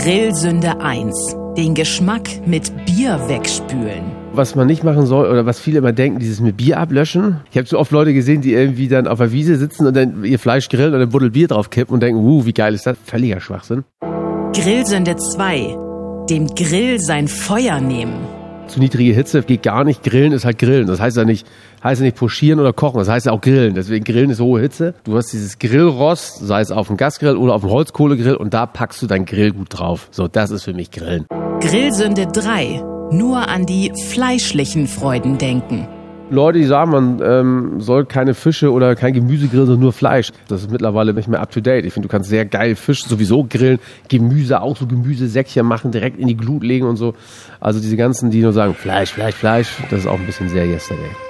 Grillsünde 1. Den Geschmack mit Bier wegspülen. Was man nicht machen soll oder was viele immer denken, dieses mit Bier ablöschen. Ich habe so oft Leute gesehen, die irgendwie dann auf der Wiese sitzen und dann ihr Fleisch grillen und ein Buddel Bier drauf kippen und denken, uh, wie geil ist das? Völliger Schwachsinn. Grillsünde 2. Dem Grill sein Feuer nehmen. Zu niedrige Hitze geht gar nicht. Grillen ist halt Grillen. Das heißt ja nicht, heißt ja nicht pochieren oder kochen. Das heißt ja auch Grillen. Deswegen Grillen ist hohe Hitze. Du hast dieses Grillrost, sei es auf dem Gasgrill oder auf dem Holzkohlegrill und da packst du dein Grillgut drauf. So, das ist für mich Grillen. Grillsünde 3. Nur an die fleischlichen Freuden denken. Leute, die sagen, man ähm, soll keine Fische oder kein Gemüse grillen, sondern nur Fleisch. Das ist mittlerweile nicht mehr up to date. Ich finde, du kannst sehr geil Fisch sowieso grillen, Gemüse auch so Gemüsesäckchen machen, direkt in die Glut legen und so. Also diese ganzen, die nur sagen Fleisch, Fleisch, Fleisch, das ist auch ein bisschen sehr yesterday.